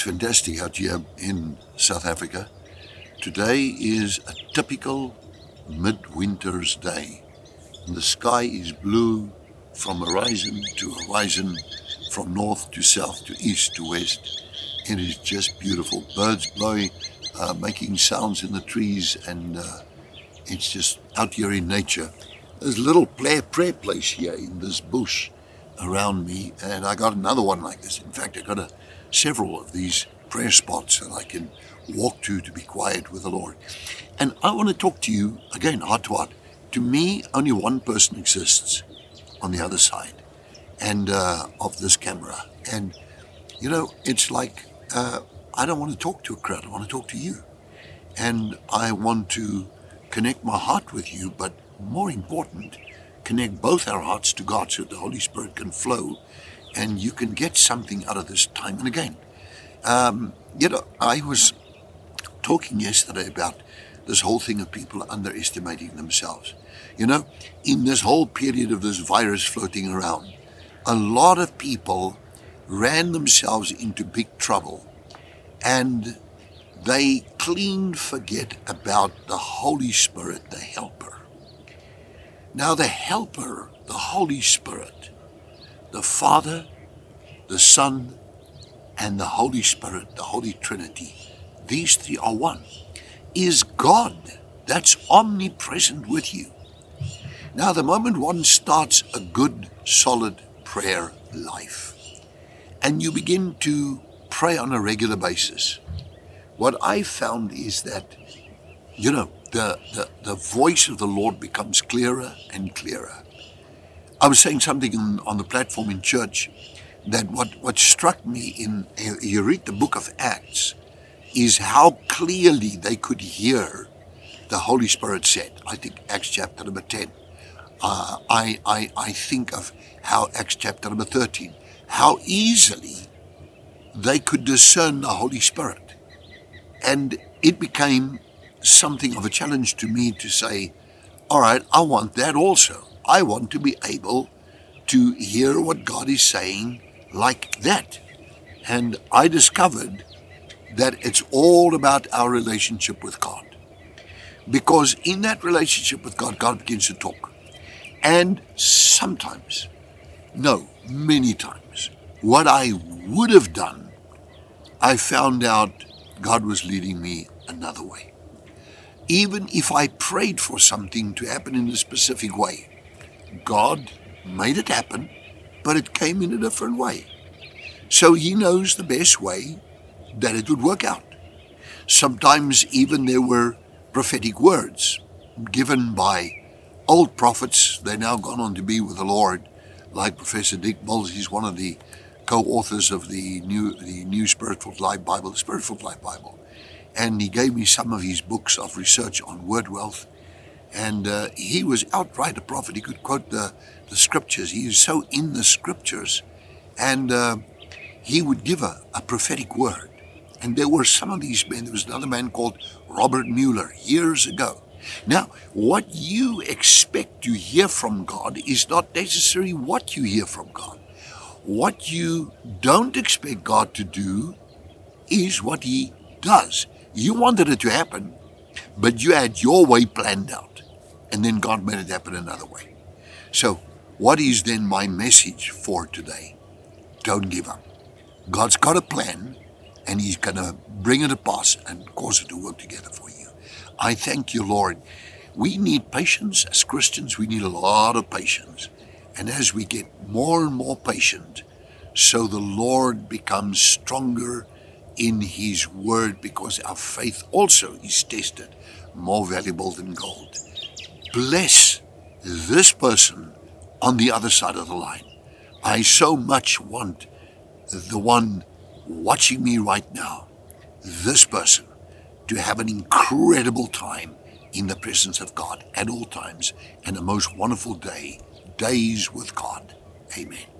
it's, fantastic out here in South Africa. Today is a typical midwinter's day. And the sky is blue from horizon to horizon, from north to south to east to west. It is just beautiful. Birds blowing, uh, making sounds in the trees, and uh, it's just out here in nature. There's a little prayer, prayer place here in this bush around me, and I got another one like this. In fact, I got a, several of these prayer spots that I can walk to to be quiet with the Lord. And I want to talk to you again, heart to heart. To me, only one person exists on the other side, and uh, of this camera. And you know, it's like uh, I don't want to talk to a crowd. I want to talk to you, and I want to connect my heart with you. But more important, connect both our hearts to God so the Holy Spirit can flow and you can get something out of this time and again. Um, you know, I was talking yesterday about this whole thing of people underestimating themselves. You know, in this whole period of this virus floating around, a lot of people ran themselves into big trouble and they clean forget about the Holy Spirit, the helper. Now, the Helper, the Holy Spirit, the Father, the Son, and the Holy Spirit, the Holy Trinity, these three are one, is God that's omnipresent with you. Now, the moment one starts a good, solid prayer life, and you begin to pray on a regular basis, what I found is that, you know, the, the, the voice of the Lord becomes clearer and clearer. I was saying something on, on the platform in church that what, what struck me in, you read the book of Acts, is how clearly they could hear the Holy Spirit said. I think Acts chapter number 10. Uh, I, I, I think of how Acts chapter number 13, how easily they could discern the Holy Spirit. And it became something of a challenge to me to say, all right, I want that also. I want to be able to hear what God is saying like that. And I discovered that it's all about our relationship with God. Because in that relationship with God, God begins to talk. And sometimes, no, many times, what I would have done, I found out God was leading me another way even if I prayed for something to happen in a specific way. God made it happen, but it came in a different way. So He knows the best way that it would work out. Sometimes even there were prophetic words given by old prophets. They're now gone on to be with the Lord, like Professor Dick Mills. He's one of the co-authors of the new the New Spirit-Filled Life Bible, the Spirit-Filled Life Bible and he gave me some of his books of research on word wealth. And uh, he was outright a prophet. He could quote the, the scriptures. He was so in the scriptures. And uh, he would give a, a prophetic word. And there were some of these men. There was another man called Robert Mueller years ago. Now, what you expect to hear from God is not necessarily what you hear from God. What you don't expect God to do is what He does. You wanted it to happen, but you had your way planned out. And then God made it happen another way. So, what is then my message for today? Don't give up. God's got a plan, and He's going to bring it to pass and cause it to work together for you. I thank you, Lord. We need patience as Christians. We need a lot of patience. And as we get more and more patient, so the Lord becomes stronger in His Word because our faith also is tested, more valuable than gold. Bless this person on the other side of the line. I so much want the one watching me right now, this person, to have an incredible time in the presence of God at all times and a most wonderful day, days with God. Amen.